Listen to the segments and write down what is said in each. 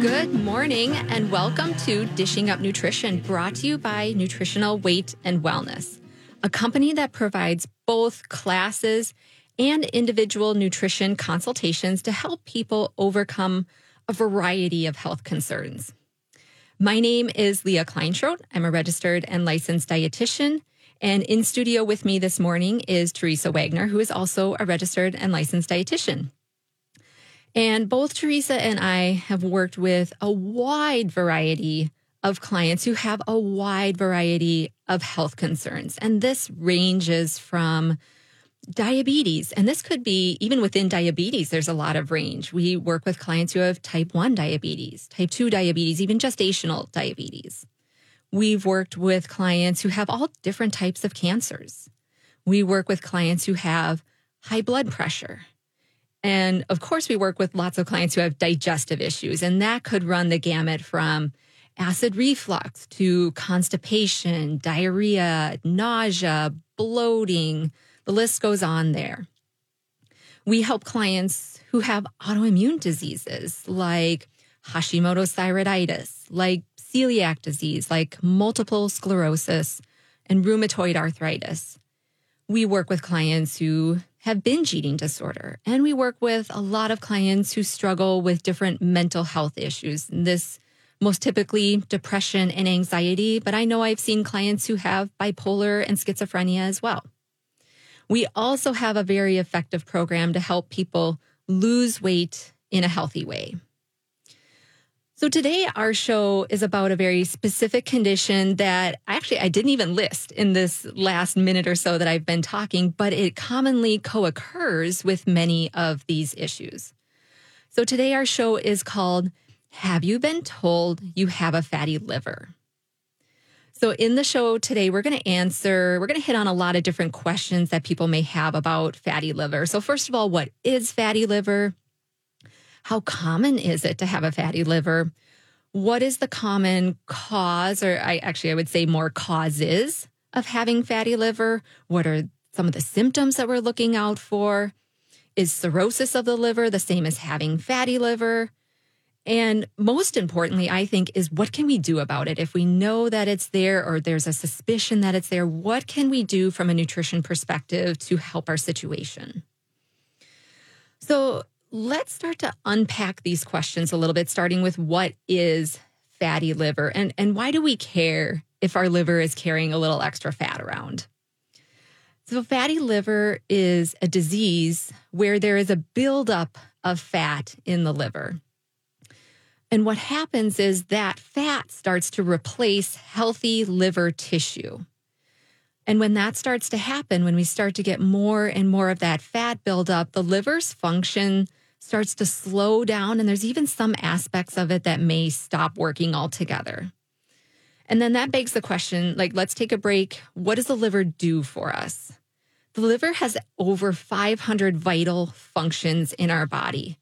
Good morning and welcome to Dishing Up Nutrition, brought to you by Nutritional Weight and Wellness, a company that provides both classes and individual nutrition consultations to help people overcome a variety of health concerns. My name is Leah Kleinschrodt. I'm a registered and licensed dietitian. And in studio with me this morning is Teresa Wagner, who is also a registered and licensed dietitian. And both Teresa and I have worked with a wide variety of clients who have a wide variety of health concerns. And this ranges from diabetes, and this could be even within diabetes, there's a lot of range. We work with clients who have type 1 diabetes, type 2 diabetes, even gestational diabetes. We've worked with clients who have all different types of cancers. We work with clients who have high blood pressure. And of course, we work with lots of clients who have digestive issues, and that could run the gamut from acid reflux to constipation, diarrhea, nausea, bloating. The list goes on there. We help clients who have autoimmune diseases like Hashimoto's thyroiditis, like celiac disease, like multiple sclerosis, and rheumatoid arthritis. We work with clients who have binge eating disorder, and we work with a lot of clients who struggle with different mental health issues. This most typically depression and anxiety, but I know I've seen clients who have bipolar and schizophrenia as well. We also have a very effective program to help people lose weight in a healthy way. So today our show is about a very specific condition that actually I didn't even list in this last minute or so that I've been talking, but it commonly co-occurs with many of these issues. So today our show is called Have You Been Told You Have a Fatty Liver? So in the show today, we're going to answer, we're going to hit on a lot of different questions that people may have about fatty liver. So first of all, what is fatty liver? How common is it to have a fatty liver? What is the common cause, or I actually, I would say more causes of having fatty liver? What are some of the symptoms that we're looking out for? Is cirrhosis of the liver the same as having fatty liver? And most importantly, I think, is what can we do about it? If we know that it's there or there's a suspicion that it's there, what can we do from a nutrition perspective to help our situation? So, let's start to unpack these questions a little bit, starting with what is fatty liver and, and why do we care if our liver is carrying a little extra fat around? So, fatty liver is a disease where there is a buildup of fat in the liver. And what happens is that fat starts to replace healthy liver tissue. And when that starts to happen, when we start to get more and more of that fat buildup, the liver's function starts to slow down. And there's even some aspects of it that may stop working altogether. And then that begs the question like, let's take a break. What does the liver do for us? The liver has over 500 vital functions in our body.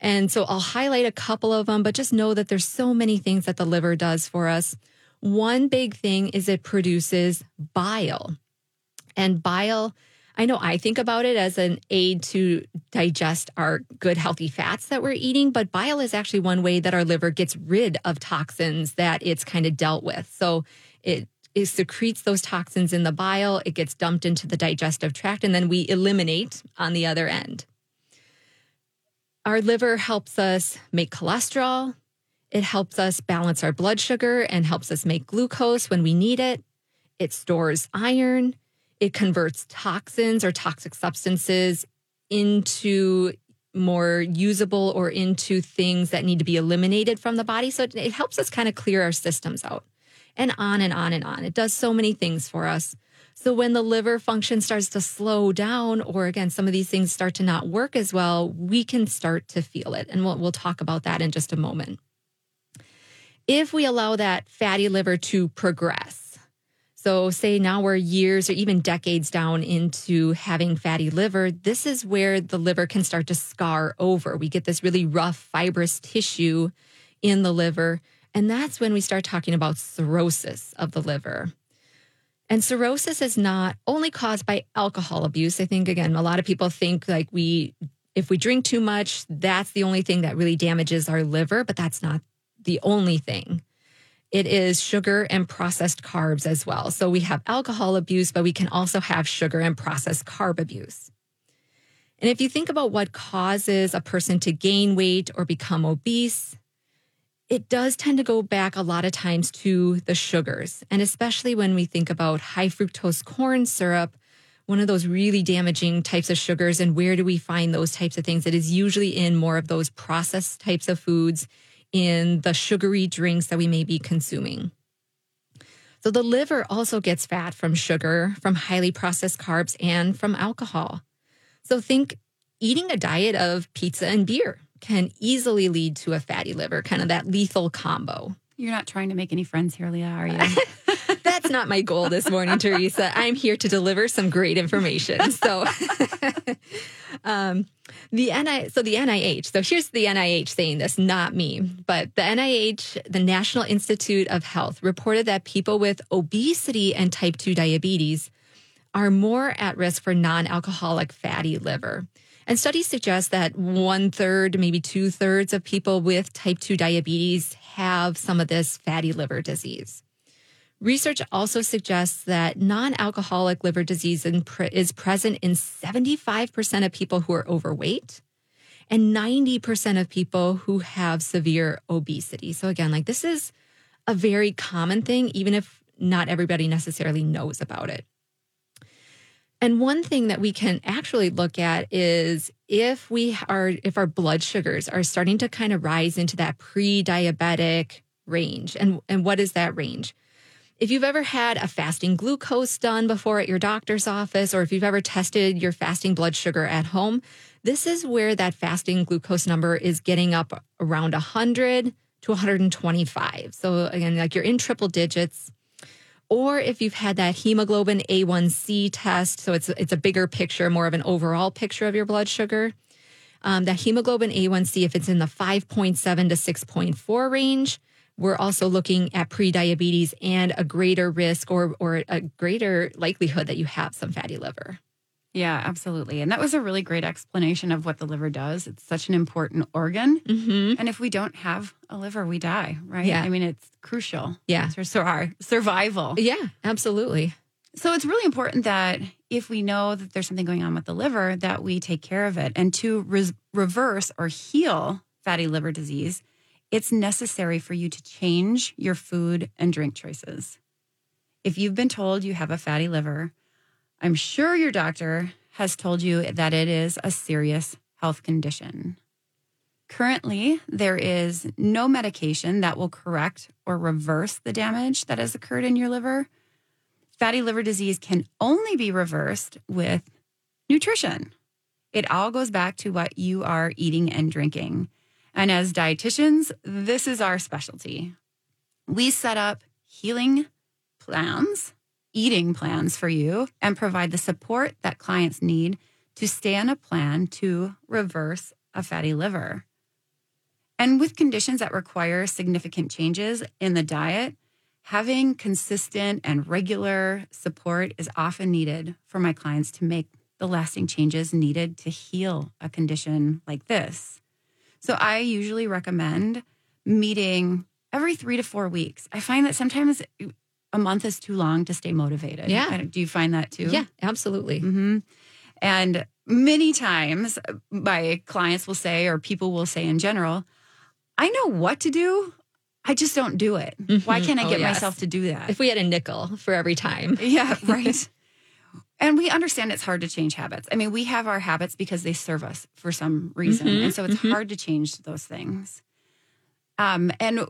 And so I'll highlight a couple of them, but just know that there's so many things that the liver does for us. One big thing is it produces bile. And bile I know I think about it as an aid to digest our good, healthy fats that we're eating, but bile is actually one way that our liver gets rid of toxins that it's kind of dealt with. So it, it secretes those toxins in the bile, it gets dumped into the digestive tract, and then we eliminate on the other end. Our liver helps us make cholesterol. It helps us balance our blood sugar and helps us make glucose when we need it. It stores iron. It converts toxins or toxic substances into more usable or into things that need to be eliminated from the body. So it, helps us kind of clear our systems out and on and on and on. It does so many things for us. So when the liver function starts to slow down, or again, some of these things start to not work as well, we can start to feel it. And we'll, we'll talk about that in just a moment. If we allow that fatty liver to progress, so, say now we're years or even decades down into having fatty liver, this is where the liver can start to scar over. We get this really rough, fibrous tissue in the liver. And that's when we start talking about cirrhosis of the liver. And cirrhosis is not only caused by alcohol abuse. I think, again, a lot of people think like we, if we drink too much, that's the only thing that really damages our liver, but that's not the only thing. It is sugar and processed carbs as well. So we have alcohol abuse, but we can also have sugar and processed carb abuse. And if you think about what causes a person to gain weight or become obese, it does tend to go back a lot of times to the sugars. And especially when we think about high fructose corn syrup, one of those really damaging types of sugars. And where do we find those types of things? It is usually in more of those processed types of foods, in the sugary drinks that we may be consuming. So the liver also gets fat from sugar, from highly processed carbs, and from alcohol. So think eating a diet of pizza and beer can easily lead to a fatty liver, kind of that lethal combo. You're not trying to make any friends here, Leah, are you? That's not my goal this morning, Teresa. I'm here to deliver some great information. So, um, the NI, so the NIH. So here's the NIH saying this, not me, but the NIH, the National Institute of Health, reported that people with obesity and type 2 diabetes are more at risk for non alcoholic fatty liver. And studies suggest that one third, maybe two thirds of people with type 2 diabetes have some of this fatty liver disease. Research also suggests that non alcoholic liver disease is present in 75% of people who are overweight and 90% of people who have severe obesity. So, again, like this is a very common thing, even if not everybody necessarily knows about it. And one thing that we can actually look at is if we are, if our blood sugars are starting to kind of rise into that pre diabetic range. And, and what is that range? If you've ever had a fasting glucose done before at your doctor's office, or if you've ever tested your fasting blood sugar at home, this is where that fasting glucose number is getting up around 100 to 125. So, again, like you're in triple digits. Or if you've had that hemoglobin A1C test, so it's, it's a bigger picture, more of an overall picture of your blood sugar. Um, that hemoglobin A1C, if it's in the 5.7 to 6.4 range, we're also looking at prediabetes and a greater risk or, or a greater likelihood that you have some fatty liver. Yeah, absolutely. And that was a really great explanation of what the liver does. It's such an important organ. Mm-hmm. And if we don't have a liver, we die, right? Yeah. I mean, it's crucial. Yeah. For our survival. Yeah, absolutely. So it's really important that if we know that there's something going on with the liver, that we take care of it. And to re- reverse or heal fatty liver disease, it's necessary for you to change your food and drink choices. If you've been told you have a fatty liver, I'm sure your doctor has told you that it is a serious health condition. Currently, there is no medication that will correct or reverse the damage that has occurred in your liver. Fatty liver disease can only be reversed with nutrition. It all goes back to what you are eating and drinking. And as dietitians, this is our specialty. We set up healing plans, eating plans for you, and provide the support that clients need to stay on a plan to reverse a fatty liver. And with conditions that require significant changes in the diet, having consistent and regular support is often needed for my clients to make the lasting changes needed to heal a condition like this. So I usually recommend meeting every three to four weeks. I find that sometimes a month is too long to stay motivated. Yeah. Do you find that too? Yeah, absolutely. Mm-hmm. And many times my clients will say, or people will say in general, I know what to do. I just don't do it. Mm-hmm. Why can't I oh, get oh, yes. myself to do that? If we had a nickel for every time. Yeah, right. And we understand it's hard to change habits. I mean, we have our habits because they serve us for some reason. Mm-hmm, and so it's mm-hmm. hard to change those things. Um, and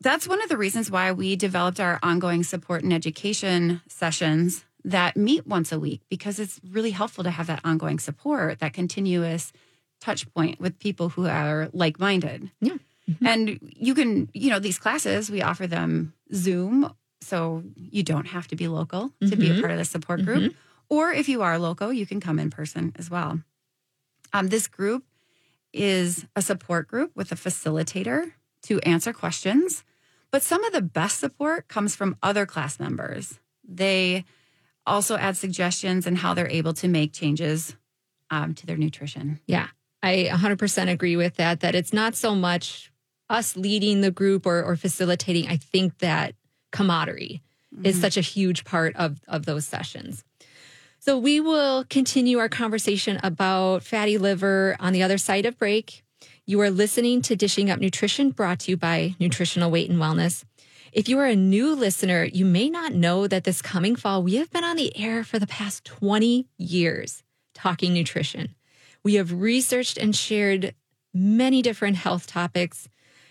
that's one of the reasons why we developed our ongoing support and education sessions that meet once a week, because it's really helpful to have that ongoing support, that continuous touch point with people who are like minded. Yeah. Mm-hmm. And you can, you know, these classes, we offer them Zoom. So you don't have to be local to be a mm-hmm. part of the support group mm-hmm. Or if you are local, you can come in person as well. Um, this group is a support group with a facilitator to answer questions. But some of the best support comes from other class members. They also add suggestions and how they're able to make changes um, to their nutrition. Yeah, I 100% agree with that. That it's not so much us leading the group or, or facilitating, I think that camaraderie mm-hmm. is such a huge part of, of those sessions. So we will continue our conversation about fatty liver on the other side of break. You are listening to Dishing Up Nutrition brought to you by Nutritional Weight and Wellness. If you are a new listener, you may not know that this coming fall, we have been on the air for the past 20 years talking nutrition. We have researched and shared many different health topics.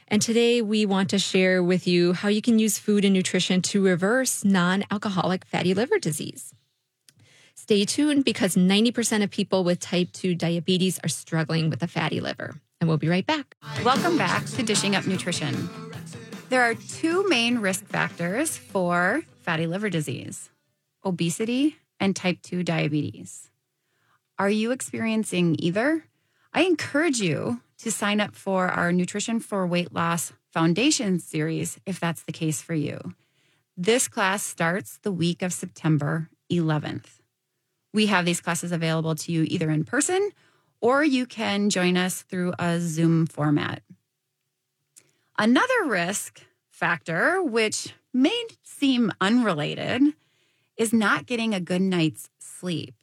And today we want to share with you how you can use food and nutrition to reverse non alcoholic fatty liver disease. Stay tuned because 90% of people with type 2 diabetes are struggling with a fatty liver. And we'll be right back. Welcome back to Dishing Up Nutrition. There are two main risk factors for fatty liver disease obesity and type 2 diabetes. Are you experiencing either? I encourage you to sign up for our Nutrition for Weight Loss Foundation series if that's the case for you. This class starts the week of September 11th. We have these classes available to you either in person or you can join us through a Zoom format. Another risk factor, which may seem unrelated, is not getting a good night's sleep.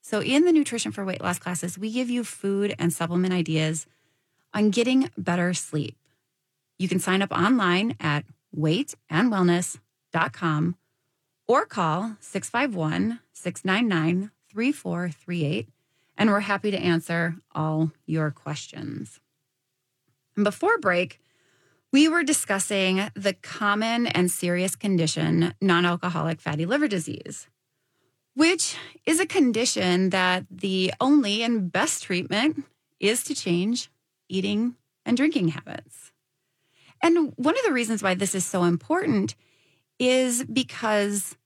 So, in the Nutrition for Weight Loss classes, we give you food and supplement ideas on getting better sleep. You can sign up online at weightandwellness.com or call 651 699 3438, and we're happy to answer all your questions. And before break, we were discussing the common and serious condition, non alcoholic fatty liver disease, which is a condition that the only and best treatment is to change eating and drinking habits. And one of the reasons why this is so important is because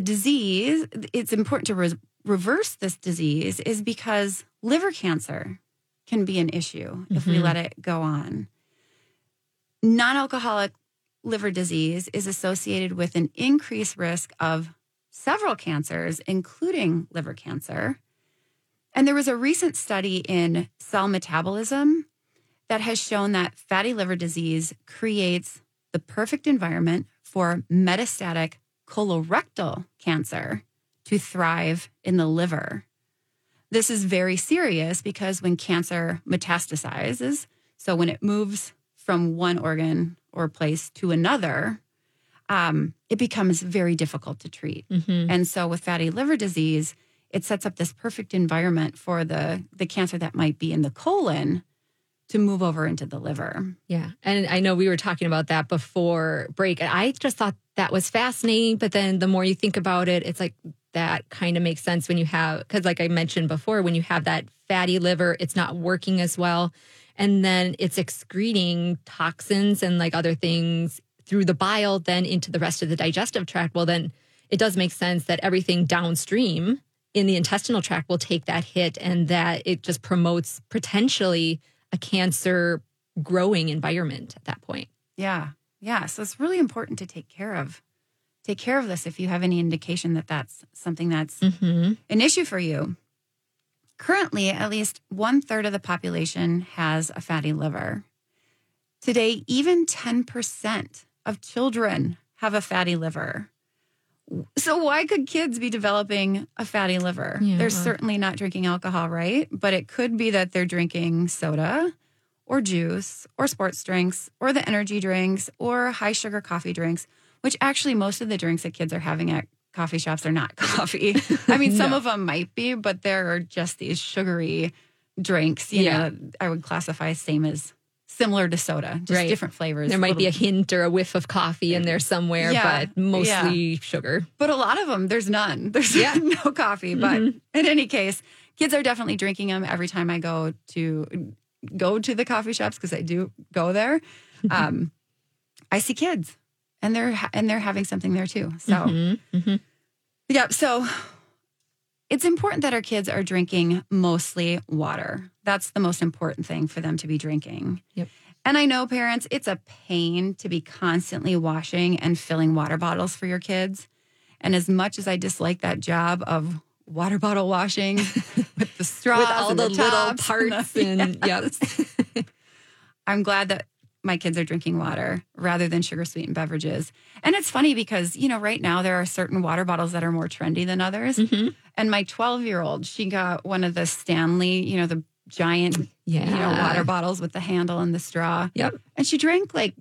the disease, it's important to re- reverse this disease, is because liver cancer can be an issue mm-hmm. if we mm-hmm. let it go on. Non alcoholic liver disease is associated with an increased risk of several cancers, including liver cancer. And there was a recent study in Cell Metabolism that has shown that fatty liver disease creates the perfect environment for metastatic colorectal cancer to thrive in the liver. This is very serious because when cancer metastasizes, so when it moves from one organ or place to another, um, it becomes very difficult to treat. Mm-hmm. And so with fatty liver disease, it sets up this perfect environment for the, the cancer that might be in the colon to move over into the liver. Yeah. And I know we were talking about that before break. And I just thought that was fascinating. But then the more you think about it, it's like that kind of makes sense when you have, because like I mentioned before, when you have that fatty liver, it's not working as well. And then it's excreting toxins and like other things through the bile, then into the rest of the digestive tract. Well, then it does make sense that everything downstream in the intestinal tract will take that hit and that it just promotes potentially a cancer growing environment at that point. Yeah. Yeah. So it's really important to take care of take care of this if you have any indication that that's something that's mm-hmm. an issue for you. Currently, at least one third of the population has a fatty liver. Today, even 10% of children have a fatty liver. So, why could kids be developing a fatty liver? Yeah. They're certainly not drinking alcohol, right? But it could be that they're drinking soda or juice or sports drinks or the energy drinks or high sugar coffee drinks, which actually most of the drinks that kids are having at coffee shops are not coffee. I mean, some of them might be, but they're just these sugary drinks, you yeah. know, I would classify same as similar to soda, just right. different flavors. There might be a hint or a whiff of coffee in there somewhere, yeah, but mostly yeah. sugar. But a lot of them, there's none. There's yeah. no coffee. But mm-hmm. in any case, kids are definitely drinking them every time I go to go to the coffee shops because I do go there. Um, I see kids, and they're and they're having something there too. So, mm-hmm. Mm-hmm. yeah. So it's important that our kids are drinking mostly water. That's the most important thing for them to be drinking. Yep. And I know parents, it's a pain to be constantly washing and filling water bottles for your kids. And as much as I dislike that job of water bottle washing with the straws with all the, the, little parts and, the, and yes. I'm glad that my kids are drinking water rather than sugar sweetened beverages. And it's funny because, you know, right now there are certain water bottles that are more trendy than others. Mm-hmm. And my 12 year old, she got one of the Stanley, you know, the giant, Yeah. you know, water bottles with the handle and the straw. Yep. And she drank like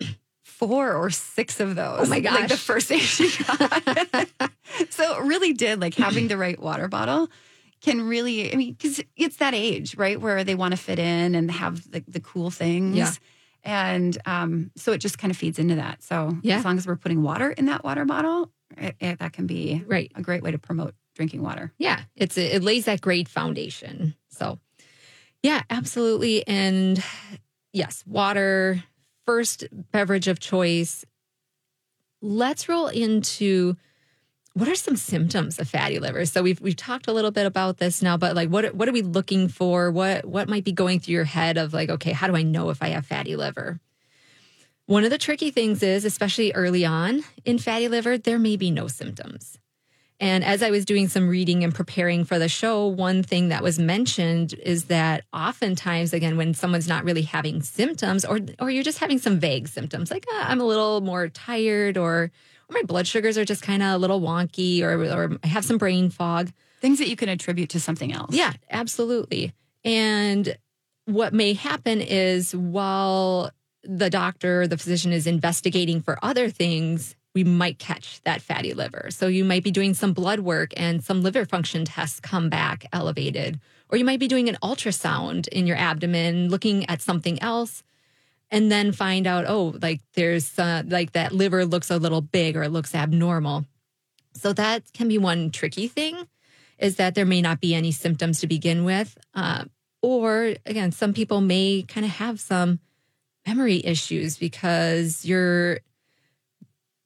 four or six of those. Oh my Like the first day she got. so it really did like having the right water bottle can really, I mean, because it's that age, right? Where they want to fit in and have the, the cool things. Yeah. And um, so it just kind of feeds into that. So Yeah. as long as we're putting water in that water bottle, it, it, that can be Right. a great way to promote drinking water. Yeah. It's it lays that great foundation. So yeah, absolutely. And yes, water, first beverage of choice. Let's roll into what are some symptoms of fatty liver? So we've we've talked a little bit about this now, but like what what are we looking for? What what might be going through your head of like, okay, how do I know if I have fatty liver? One of the tricky things is, especially early on in fatty liver, there may be no symptoms. And as I was doing some reading and preparing for the show, one thing that was mentioned is that oftentimes, again, when someone's not really having symptoms, or or you're just having some vague symptoms, like "Ah, I'm a little more tired, or, or my blood sugars are just kind of a little wonky, or or I have some brain fog. Things that you can attribute to something else. Yeah, absolutely. And what may happen is while the doctor, the physician is investigating for other things, we might catch that fatty liver. So you might be doing some blood work and some liver function tests come back elevated. Or you might be doing an ultrasound in your abdomen, looking at something else, and then find out, oh, like there's uh, like that liver looks a little big or it looks abnormal. So that can be one tricky thing is that there may not be any symptoms to begin with. Uh, or again, some people may kind of have some memory issues because you're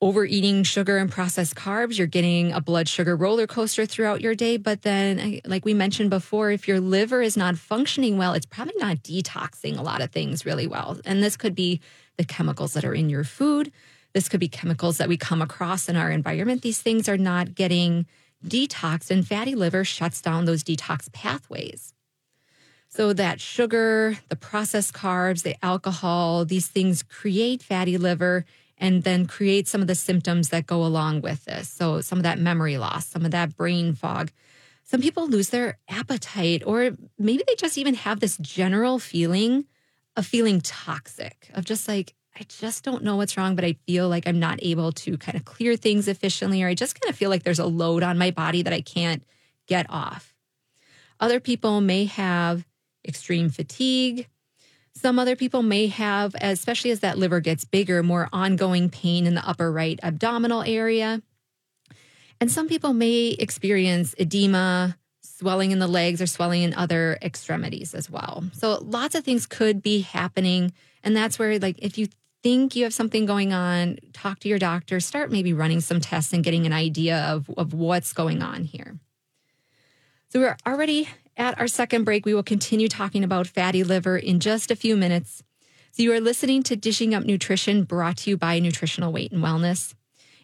overeating sugar and processed carbs. You're getting a blood sugar roller coaster throughout your day. But then, like we mentioned before, if your liver is not functioning well, it's probably not detoxing a lot of things really well. And this could be the chemicals that are in your food. This could be chemicals that we come across in our environment. These things are not getting detoxed, and fatty liver shuts down those detox pathways. So, that sugar, the processed carbs, the alcohol, these things create fatty liver and then create some of the symptoms that go along with this. So, some of that memory loss, some of that brain fog. Some people lose their appetite, or maybe they just even have this general feeling of feeling toxic, of just like, I just don't know what's wrong, but I feel like I'm not able to kind of clear things efficiently, or I just kind of feel like there's a load on my body that I can't get off. Other people may have extreme fatigue. Some other people may have, especially as that liver gets bigger, more ongoing pain in the upper right abdominal area. And some people may experience edema, swelling in the legs, or swelling in other extremities as well. So lots of things could be happening. And that's where, like, if you think you have something going on, talk to your doctor, start maybe running some tests and getting an idea of, of what's going on here. So we're already at our second break. We will continue talking about fatty liver in just a few minutes. So you are listening to Dishing Up Nutrition brought to you by Nutritional Weight and Wellness.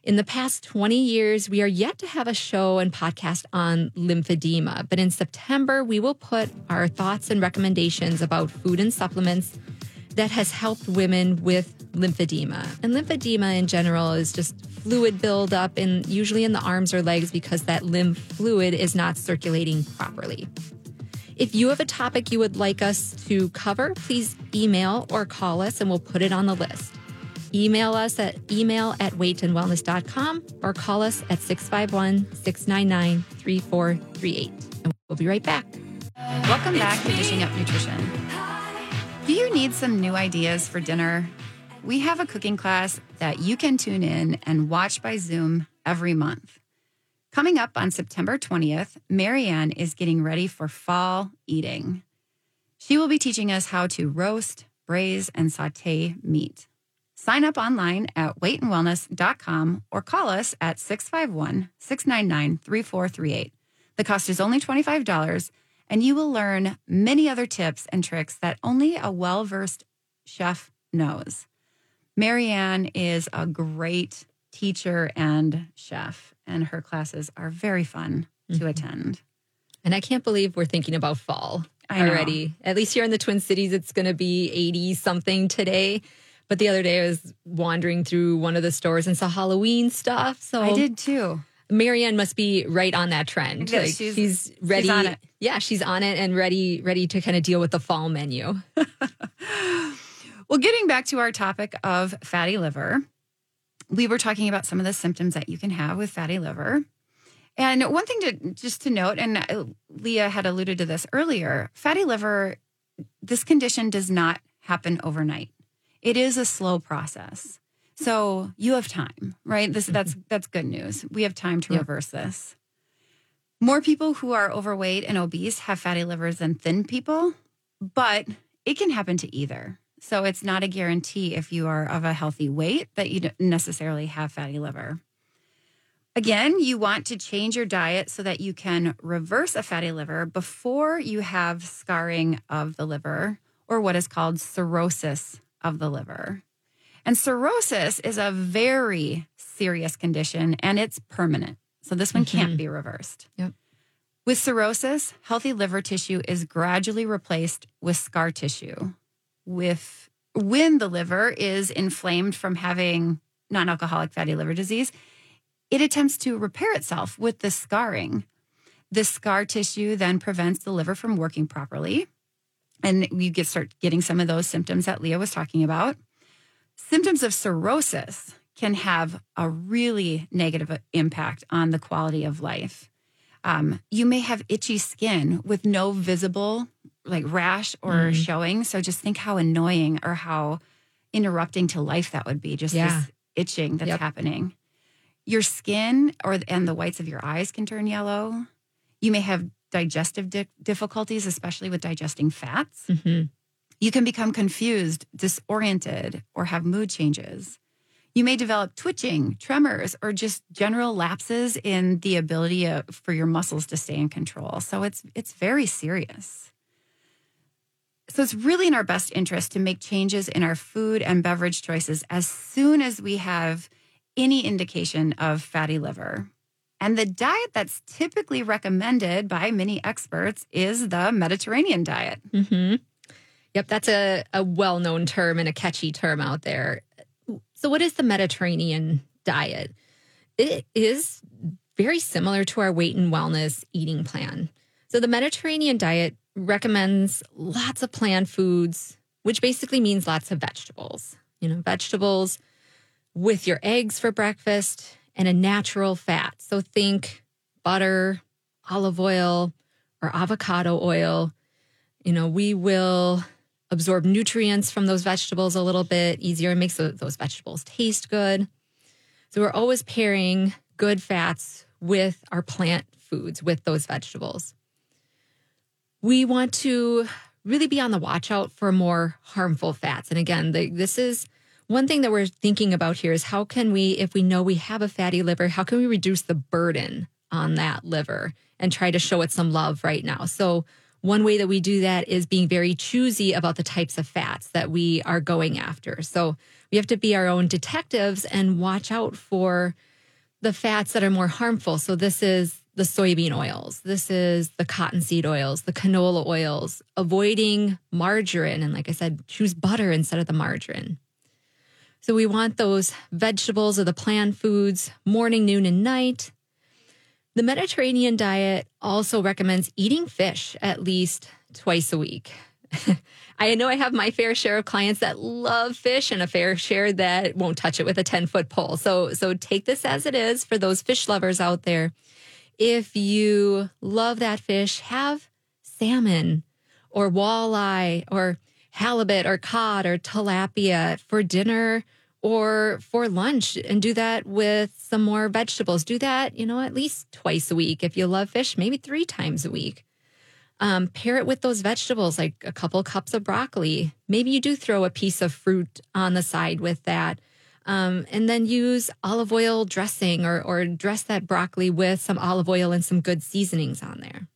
In the past 20 years, we are yet to have a show and podcast on lymphedema, but in September, we will put our thoughts and recommendations about food and supplements that has helped women with lymphedema. And lymphedema in general is just fluid buildup and usually in the arms or legs because that lymph fluid is not circulating properly. If you have a topic you would like us to cover, please email or call us and we'll put it on the list. Email us at email at weightandwellness.com or call us at 651 699 3438. And we'll be right back. Welcome back to Dishing Up Nutrition. Do you need some new ideas for dinner? We have a cooking class that you can tune in and watch by Zoom every month. Coming up on September 20th, Marianne is getting ready for fall eating. She will be teaching us how to roast, braise, and saute meat. Sign up online at weightandwellness.com or call us at 651 699 3438. The cost is only $25 and you will learn many other tips and tricks that only a well versed chef knows. Marianne is a great teacher and chef, and her classes are very fun to Mhm. attend. And I can't believe we're thinking about fall already. At least here in the Twin Cities, it's going to be 80 something today. But the other day I was wandering through one of the stores and saw Halloween stuff. So I did too. Marianne must be right on that trend. Like she's- she's, ready. she's on it. Yeah, she's on it and ready, ready to kind of deal with the fall menu. Well, getting back to our topic of fatty liver, we were talking about some of the symptoms that you can have with fatty liver. And one thing to just to note, and uh, Leah had alluded to this earlier, fatty liver, this condition does not happen overnight. It is a slow process. So you have time, right? This that's that's good news. We have time to reverse this. More people who are overweight and obese have fatty livers than thin people, but it can happen to either. So it's not a guarantee if you are of a healthy weight that you don't necessarily have fatty liver. Again, you want to change your diet so that you can reverse a fatty liver before you have scarring of the liver or what is called cirrhosis of the liver. And cirrhosis is a very serious condition and it's permanent. So this one can't mm-hmm. be reversed. Yep. With cirrhosis, healthy liver tissue is gradually replaced with scar tissue. With when the liver is inflamed from having non-alcoholic fatty liver disease, it attempts to repair itself with the scarring. The scar tissue then prevents the liver from working properly. And you get start getting some of those symptoms that Leah was talking about. Symptoms of cirrhosis can have a really negative impact on the quality of life. Um, you may have itchy skin with no visible like rash or Mm. showing. So just think how annoying or how interrupting to life that would be. Just Yeah. this itching that's Yep. happening. Your skin or and the whites of your eyes can turn yellow. You may have digestive di- difficulties, especially with digesting fats. hmm You can become confused, disoriented, or have mood changes. You may develop twitching, tremors, or just general lapses in the ability of, for your muscles to stay in control. So it's it's very serious. So it's really in our best interest to make changes in our food and beverage choices as soon as we have any indication of fatty liver. And the diet that's typically recommended by many experts is the Mediterranean diet. hmm Yep, that's a, a well known term and a catchy term out there. So, what is the Mediterranean diet? It is very similar to our weight and wellness eating plan. So, the Mediterranean diet recommends lots of plant foods, which basically means lots of vegetables. You know, vegetables with your eggs for breakfast and a natural fat. So, think butter, olive oil, or avocado oil you know, we will absorb nutrients from those vegetables a little bit easier. It makes those vegetables taste good. So we're always pairing good fats with our plant foods, with those vegetables. We want to really be on the watch out for more harmful fats. And again, the, this is one thing that we're thinking about here is how can we, if we know we have a fatty liver, how can we reduce the burden on that liver and try to show it some love right now? So one way that we do that is being very choosy about the types of fats that we are going after. So we have to be our own detectives and watch out for the fats that are more harmful. So this is the soybean oils, this is the cottonseed oils, the canola oils, avoiding margarine. And like I said, choose butter instead of the margarine. So we want those vegetables or the plant foods morning, noon, and night. The Mediterranean diet also recommends eating fish at least twice a week. I know I have my fair share of clients that love fish and a fair share that won't touch it with a 10 foot pole. So, so take this as it is for those fish lovers out there. If you love that fish, have salmon or walleye or halibut or cod or tilapia for dinner or for lunch and do that with some more vegetables. Do that, you know, at least twice a week. If you love fish, maybe three times a week. Um, pair it with those vegetables, like a couple cups of broccoli. Maybe you do throw a piece of fruit on the side with that. Um, and then use olive oil dressing or, or dress that broccoli with some olive oil and some good seasonings on there.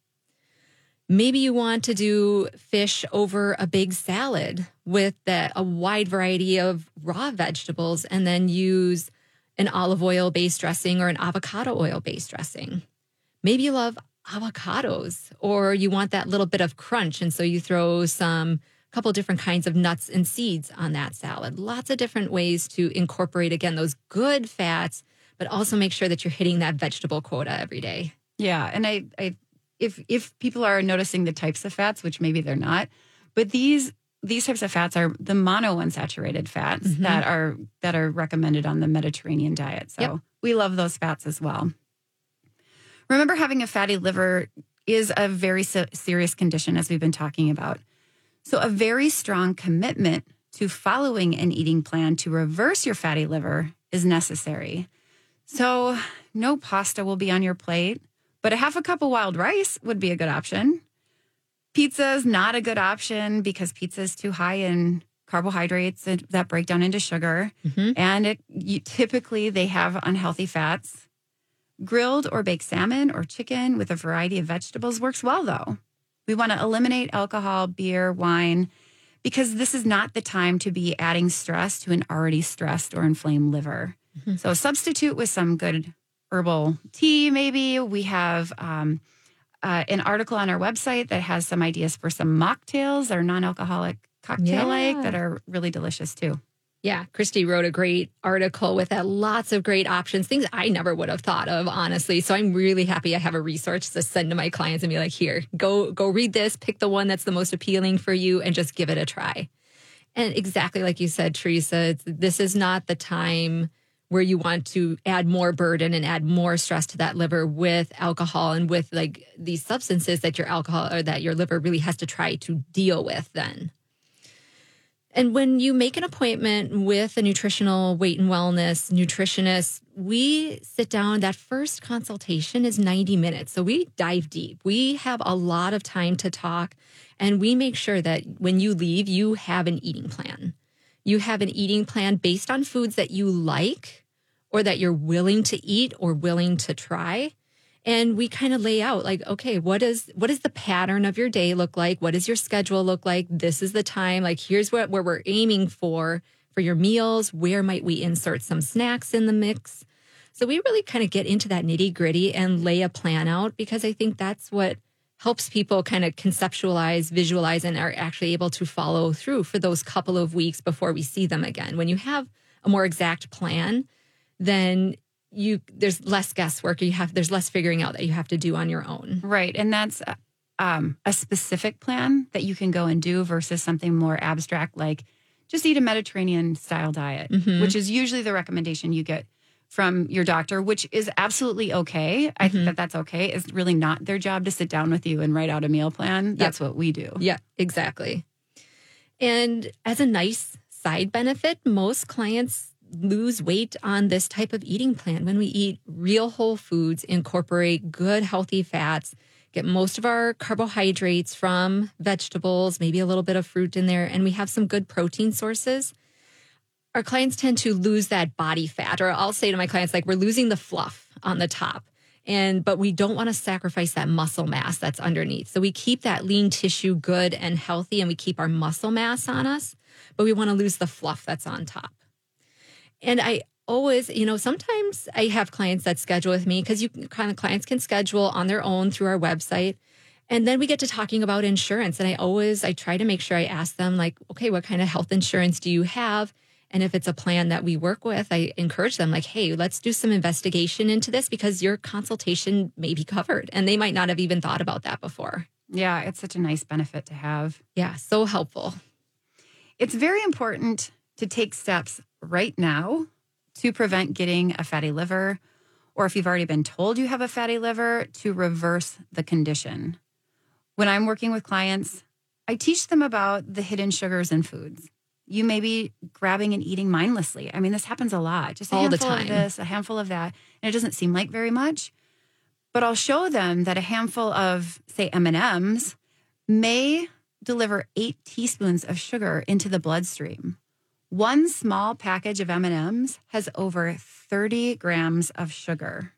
Maybe you want to do fish over a big salad with a wide variety of raw vegetables and then use an olive oil based dressing or an avocado oil based dressing. Maybe you love avocados or you want that little bit of crunch. And so you throw some couple different kinds of nuts and seeds on that salad. Lots of different ways to incorporate again those good fats, but also make sure that you're hitting that vegetable quota every day. Yeah, and I, I, if if people are noticing the types of fats, which maybe they're not, but these these types of fats are the monounsaturated fats mm-hmm. that are that are recommended on the Mediterranean diet. So yep. we love those fats as well. Remember, having a fatty liver is a very serious condition, as we've been talking about. So, a very strong commitment to following an eating plan to reverse your fatty liver is necessary. So, no pasta will be on your plate, but a half a cup of wild rice would be a good option. Pizza is not a good option because pizza is too high in carbohydrates that break down into sugar, mm-hmm. and it you, typically they have unhealthy fats. Grilled or baked salmon or chicken with a variety of vegetables works well, though. We want to eliminate alcohol, beer, wine, because this is not the time to be adding stress to an already stressed or inflamed liver. Mm-hmm. So, substitute with some good herbal tea, maybe. We have um, uh, an article on our website that has some ideas for some mocktails or non alcoholic cocktail like yeah. that are really delicious too. Yeah, Christy wrote a great article with that. Lots of great options, things I never would have thought of, honestly. So I'm really happy I have a resource to send to my clients and be like, here, go go read this, pick the one that's the most appealing for you, and just give it a try. And exactly like you said, Teresa, this is not the time where you want to add more burden and add more stress to that liver with alcohol and with like these substances that your alcohol or that your liver really has to try to deal with then. And when you make an appointment with a nutritional weight and wellness nutritionist, we sit down. That first consultation is 90 minutes. So we dive deep. We have a lot of time to talk, and we make sure that when you leave, you have an eating plan. You have an eating plan based on foods that you like or that you're willing to eat or willing to try and we kind of lay out like okay what is what does the pattern of your day look like? What does your schedule look like? This is the time like here's what where we're aiming for for your meals. Where might we insert some snacks in the mix? So we really kind of get into that nitty gritty and lay a plan out because i think that's what helps people kind of conceptualize visualize and are actually able to follow through for those couple of weeks before we see them again. When you have a more exact plan then you there's less guesswork. You have there's less figuring out that you have to do on your own. Right. And that's um, a specific plan that you can go and do versus something more abstract like just eat a mediterranean style diet mm-hmm. which is usually the recommendation you get from your doctor which is absolutely okay. I mm-hmm. think that that's okay. It's really not their job to sit down with you and write out a meal plan. That's yep. what we do. Yeah exactly. And as a nice side benefit most clients lose weight on this type of eating plan when we eat real whole foods, incorporate good healthy fats, get most of our carbohydrates from vegetables, maybe a little bit of fruit in there, and we have some good protein sources. Our clients tend to lose that body fat, or I'll say to my clients, like, we're losing the fluff on the top. And, but we don't want to sacrifice that muscle mass that's underneath. So we keep that lean tissue good and healthy, and we keep our muscle mass on us, but we want to lose the fluff that's on top. And I always, you know, sometimes I have clients that schedule with me because you kind of clients can schedule on their own through our website. And then we get to talking about insurance. And I always, I try to make sure I ask them, like, okay, what kind of health insurance do you have? And if it's a plan that we work with, I encourage them, like, hey, let's do some investigation into this because your consultation may be covered. And they might not have even thought about that before. Yeah, it's such a nice benefit to have. Yeah, so helpful. It's very important to take steps right now to prevent getting a fatty liver, or if you've already been told you have a fatty liver, to reverse the condition. When I'm working with clients, I teach them about the hidden sugars in foods. You may be grabbing and eating mindlessly. I mean, this happens a lot. Just a All handful the time. of this, a handful of that, and it doesn't seem like very much. But I'll show them that a handful of, say, M&Ms may deliver 8 teaspoons of sugar into the bloodstream. One small package of M&Ms has over 30 grams of sugar.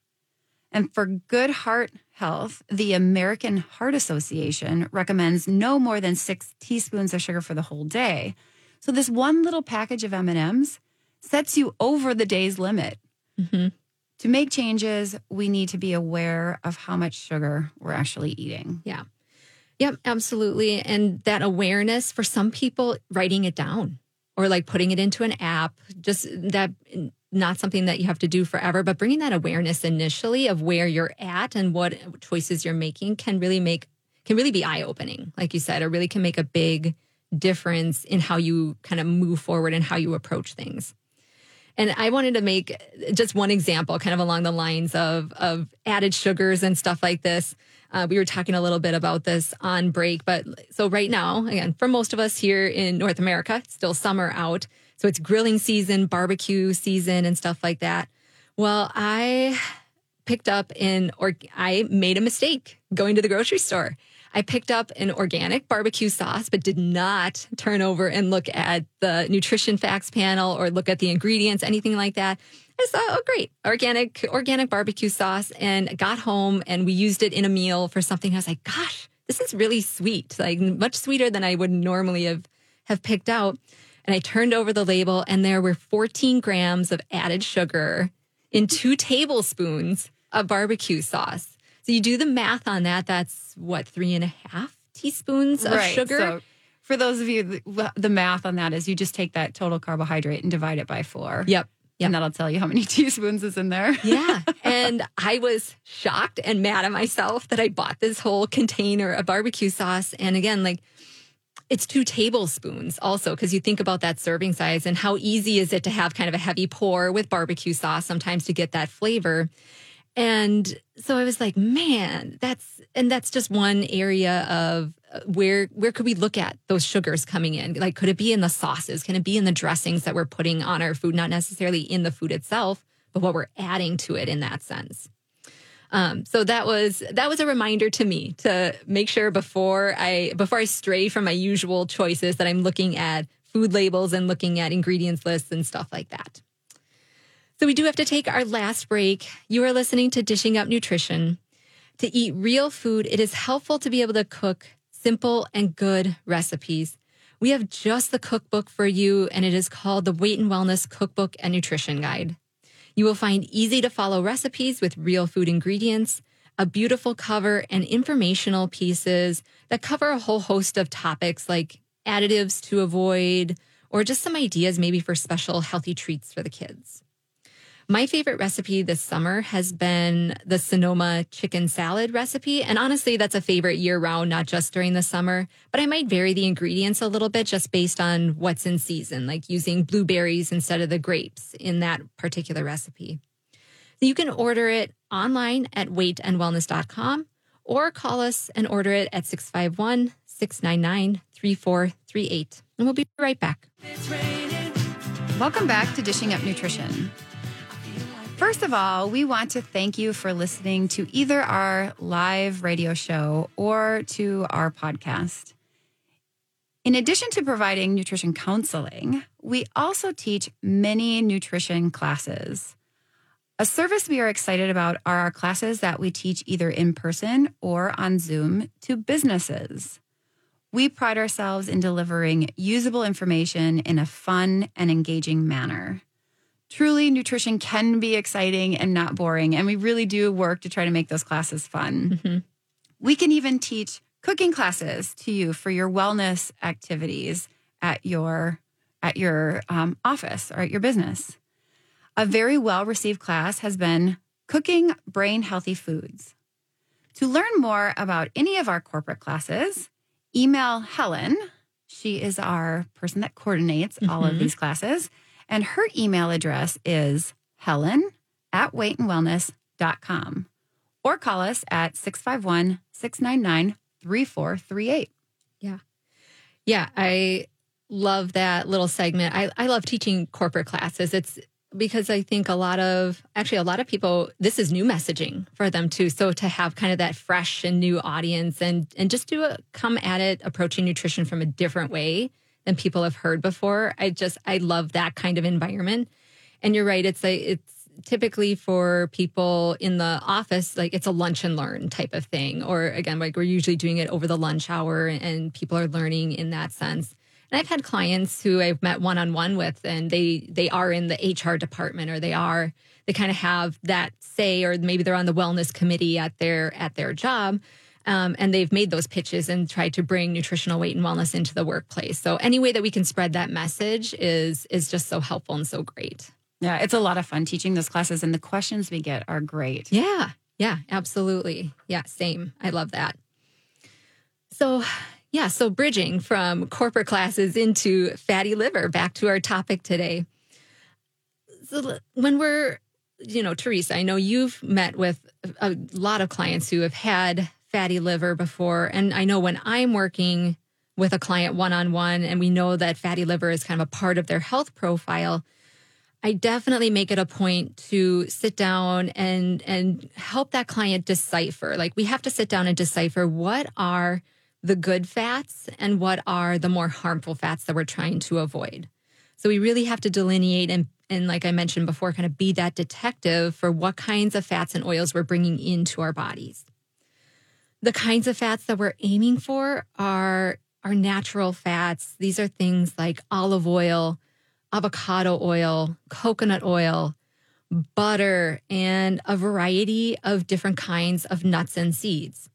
And for good heart health, the American Heart Association recommends no more than 6 teaspoons of sugar for the whole day. So this one little package of M&Ms sets you over the day's limit. Mm-hmm. To make changes, we need to be aware of how much sugar we're actually eating. Yeah. Yep, absolutely. And that awareness for some people, writing it down or like putting it into an app, just that not something that you have to do forever, but bringing that awareness initially of where you're at and what choices you're making can really make, can really be eye opening. Like you said, it really can make a big difference in how you kind of move forward and how you approach things. And I wanted to make just one example, kind of along the lines of, of added sugars and stuff like this. Uh, we were talking a little bit about this on break, but so right now, again, for most of us here in North America, still summer out. So it's grilling season, barbecue season, and stuff like that. Well, I picked up in, or I made a mistake going to the grocery store. I picked up an organic barbecue sauce, but did not turn over and look at the nutrition facts panel or look at the ingredients, anything like that. I thought, oh, great, organic, organic barbecue sauce, and got home and we used it in a meal for something. I was like, gosh, this is really sweet, like much sweeter than I would normally have have picked out. And I turned over the label, and there were 14 grams of added sugar in two tablespoons of barbecue sauce. So you do the math on that. That's what three and a half teaspoons of right. sugar. So for those of you, the math on that is you just take that total carbohydrate and divide it by four. Yep. Yep. And that'll tell you how many teaspoons is in there. yeah. And I was shocked and mad at myself that I bought this whole container of barbecue sauce. And again, like it's two tablespoons also, because you think about that serving size and how easy is it to have kind of a heavy pour with barbecue sauce sometimes to get that flavor. And so I was like, man, that's, and that's just one area of uh, where, where could we look at those sugars coming in? Like, could it be in the sauces? Can it be in the dressings that we're putting on our food? Not necessarily in the food itself, but what we're adding to it in that sense. Um, so that was that was a reminder to me to make sure before I before I stray from my usual choices that I'm looking at food labels and looking at ingredients lists and stuff like that. So we do have to take our last break. You are listening to Dishing Up Nutrition. To eat real food, it is helpful to be able to cook simple and good recipes. We have just the cookbook for you, and it is called the Weight and Wellness Cookbook and Nutrition Guide. You will find easy to follow recipes with real food ingredients, a beautiful cover, and informational pieces that cover a whole host of topics like additives to avoid, or just some ideas maybe for special healthy treats for the kids. My favorite recipe this summer has been the Sonoma chicken salad recipe. And honestly, that's a favorite year round, not just during the summer, but I might vary the ingredients a little bit just based on what's in season, like using blueberries instead of the grapes in that particular recipe. You can order it online at weightandwellness.com or call us and order it at 651 699 3438. And we'll be right back. Welcome back to Dishing Up Nutrition. First of all, we want to thank you for listening to either our live radio show or to our podcast. In addition to providing nutrition counseling, we also teach many nutrition classes. A service we are excited about are our classes that we teach either in person or on Zoom to businesses. We pride ourselves in delivering usable information in a fun and engaging manner truly nutrition can be exciting and not boring. And we really do work to try to make those classes fun. Mm-hmm. We can even teach cooking classes to you for your wellness activities at your at your um, office or at your business. A very well received class has been cooking brain healthy foods. To learn more about any of our corporate classes, email Helen. She is our person that coordinates mm-hmm. all of mm-hmm. these classes and her email address is helen at weightandwellness.com or call us at 651 699 3438. Yeah. Yeah. I love that little segment. I, I love teaching corporate classes. It's because I think a lot of actually a lot of people this is new messaging for them too. So to have kind of that fresh and new audience and and just a come at it approaching nutrition from a different way than people have heard before. I just I love that kind of environment. And you're right, it's a it's typically for people in the office like it's a lunch and learn type of thing or again like we're usually doing it over the lunch hour and people are learning in that sense and i've had clients who i've met one-on-one with and they they are in the hr department or they are they kind of have that say or maybe they're on the wellness committee at their at their job Um, and they've made those pitches and tried to bring nutritional weight and wellness into the workplace. So any way that we can spread that message is is just so helpful and so great. Yeah, it's a lot of fun teaching those classes, and the questions we get are great. Yeah, yeah, absolutely. Yeah, same. I love that. So, yeah, so bridging from corporate classes into fatty liver, back to our topic today. So when we're, you know, Teresa, I know you've met with a lot of clients who have had fatty liver before. And I know when I'm working with a client one on one and we know that fatty liver is kind of a part of their health profile, I definitely make it a point to sit down and and help that client decipher. Like we have to sit down and decipher what are the good fats and what are the more harmful fats that we're trying to avoid. So we really have to delineate and and like I mentioned before kind of be that detective for what kinds of fats and oils we're bringing into our bodies. The kinds of fats that we're aiming for are are natural fats. These are things like olive oil, avocado oil, coconut oil, butter, and a variety of different kinds of nuts and seeds.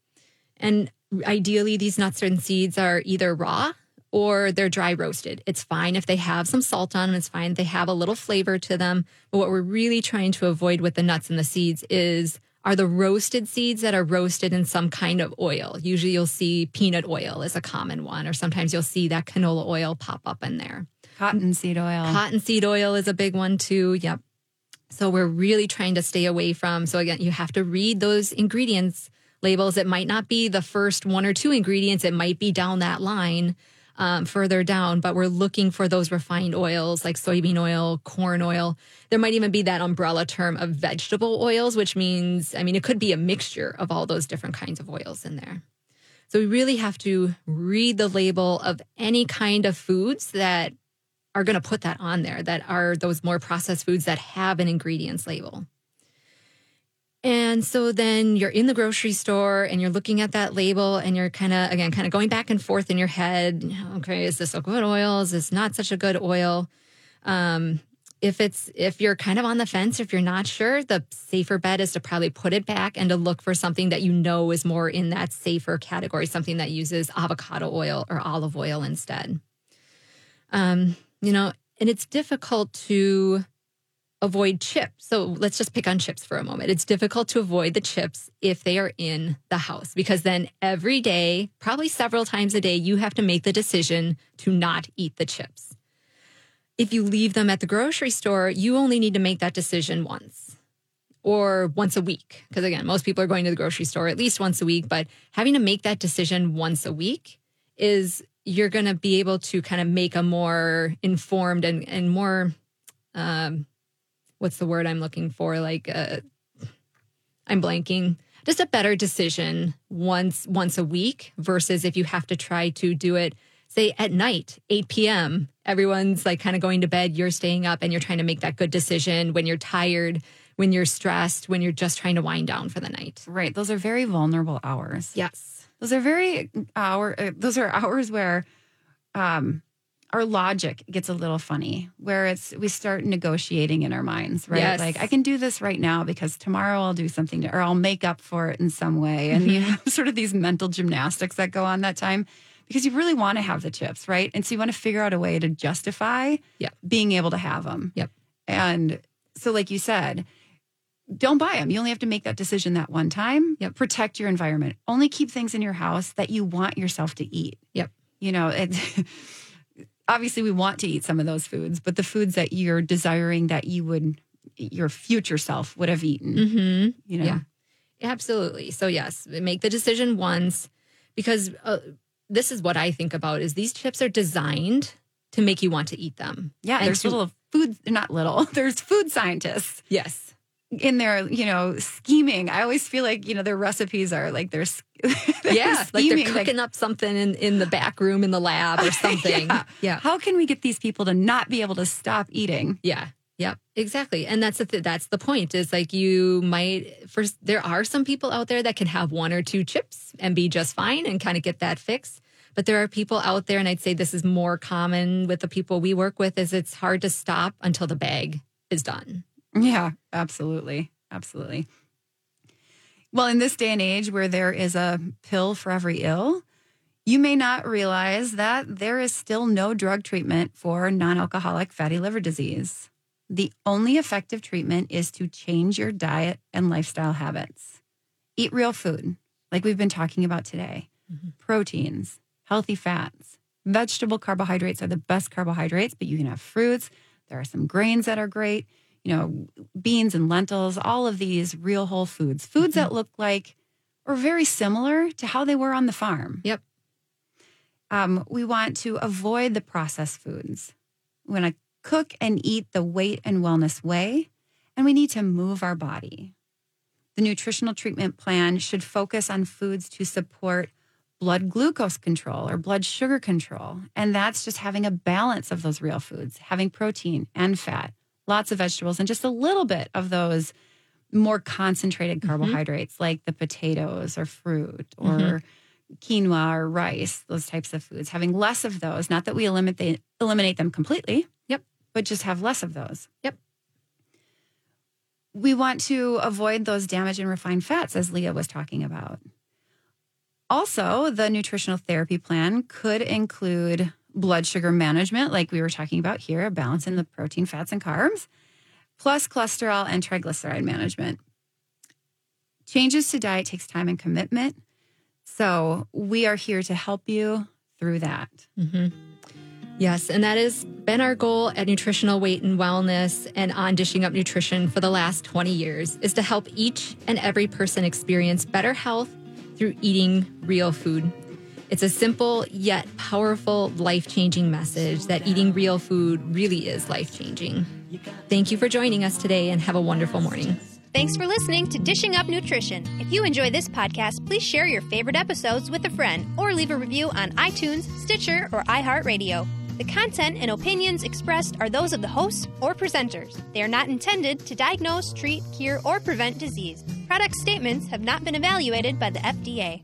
And ideally, these nuts and seeds are either raw or they're dry roasted. It's fine if they have some salt on them, it's fine they have a little flavor to them. But what we're really trying to avoid with the nuts and the seeds is are the roasted seeds that are roasted in some kind of oil. Usually you'll see peanut oil is a common one, or sometimes you'll see that canola oil pop up in there. Cottonseed oil. Cottonseed oil is a big one too. Yep. So we're really trying to stay away from. So again, you have to read those ingredients labels. It might not be the first one or two ingredients. It might be down that line um, further down, but we're looking for those refined oils like soybean oil, corn oil. There might even be that umbrella term of vegetable oils, which means, I mean, it could be a mixture of all those different kinds of oils in there. So we really have to read the label of any kind of foods that are going to put that on there, that are those more processed foods that have an ingredients label. And so then you're in the grocery store and you're looking at that label and you're kind of, again, kind of going back and forth in your head. Okay, is this a good oil? Is this not such a good oil? Um, if it's, if you're kind of on the fence, if you're not sure, the safer bet is to probably put it back and to look for something that you know is more in that safer category, something that uses avocado oil or olive oil instead. Um, you know, and it's difficult to avoid chips. So let's just pick on chips for a moment. It's difficult to avoid the chips if they are in the house because then every day, probably several times a day, you have to make the decision to not eat the chips. If you leave them at the grocery store, you only need to make that decision once or once a week. Because again, most people are going to the grocery store at least once a week, but having to make that decision once a week is you're going to be able to kind of make a more informed and, and more um, what's the word I'm looking for? Like, uh, I'm blanking. Just a better decision once once a week versus if you have to try to do it, say at night, 8 p.m. Everyone's like kind of going to bed. You're staying up and you're trying to make that good decision when you're tired, when you're stressed, when you're just trying to wind down for the night. Right. Those are very vulnerable hours. Yes. Those are very hour. Uh, those are hours where um, our logic gets a little funny where it's we start negotiating in our minds right Yes. like i can do this right now because tomorrow i'll do something to, or i'll make up for it in some way and you mm-hmm. have sort of these mental gymnastics that go on that time because you really want to have the chips right and so you want to figure out a way to justify Yep. being able to have them Yep. and so like you said don't buy them. You only have to make that decision that one time. Yep. Protect your environment. Only keep things in your house that you want yourself to eat. Yep. You know, it's obviously we want to eat some of those foods, but the foods that you're desiring that you would your future self would have eaten. Mm-hmm. You know. Yeah. Absolutely. So yes, make the decision once because uh, this is what I think about is these chips are designed to make you want to eat them. Yeah, And there's to- little food not little. There's food scientists Yes. In there, you know, scheming. I always feel like, you know, their recipes are like they're, they're Yeah, like they're scheming, cooking up something in, in the back room in the lab or something. Yeah. yeah. How can we get these people to not be able to stop eating? Yeah. Yep. Exactly. And that's the th- that's the point is like you might first there are some people out there that can have one or two chips and be just fine and kind of get that fix. But there are people out there and I'd say this is more common with the people we work with is it's hard to stop until the bag is done. Yeah, absolutely. Absolutely. Well, in this day and age where there is a pill for every ill, you may not realize that there is still no drug treatment for non alcoholic fatty liver disease. The only effective treatment is to change your diet and lifestyle habits. Eat real food, like we've been talking about today mm-hmm. proteins, healthy fats, vegetable carbohydrates are the best carbohydrates, but you can have fruits. There are some grains that are great, you know, beans and lentils, all of these real whole foods, foods mm-hmm. that look like or very similar to how they were on the farm. Yep. Um, we want to avoid the processed foods. We want to cook and eat the weight and wellness way, and we need to move our body. The nutritional treatment plan should focus on foods to support blood glucose control or blood sugar control. And that's just having a balance of those real foods, having protein and fat, lots of vegetables, and just a little bit of those more concentrated mm-hmm. carbohydrates mm-hmm. like the potatoes or fruit or mm-hmm. quinoa or rice, those types of foods. Having less of those, not that we eliminate eliminate them completely. Yep. But just have less of those. Yep. We want to avoid those damaged and refined fats, as Leah was talking about. Also, the nutritional therapy plan could include blood sugar management, like we were talking about here, a balance in the protein, fats, and carbs, plus cholesterol and triglyceride management. Changes to diet takes time and commitment. So we are here to help you through that. Mm-hmm. Yes, and that has been our goal at Nutritional Weight and Wellness and on Dishing Up Nutrition for the last 20 years is to help each and every person experience better health through eating real food. It's a simple yet powerful, life changing message that eating real food really is life changing. Thank you for joining us today and have a wonderful morning. Thanks for listening to Dishing Up Nutrition. If you enjoy this podcast, please share your favorite episodes with a friend or leave a review on iTunes, Stitcher, or iHeartRadio. The content and opinions expressed are those of the hosts or presenters. They are not intended to diagnose, treat, cure, or prevent disease. Product statements have not been evaluated by the FDA.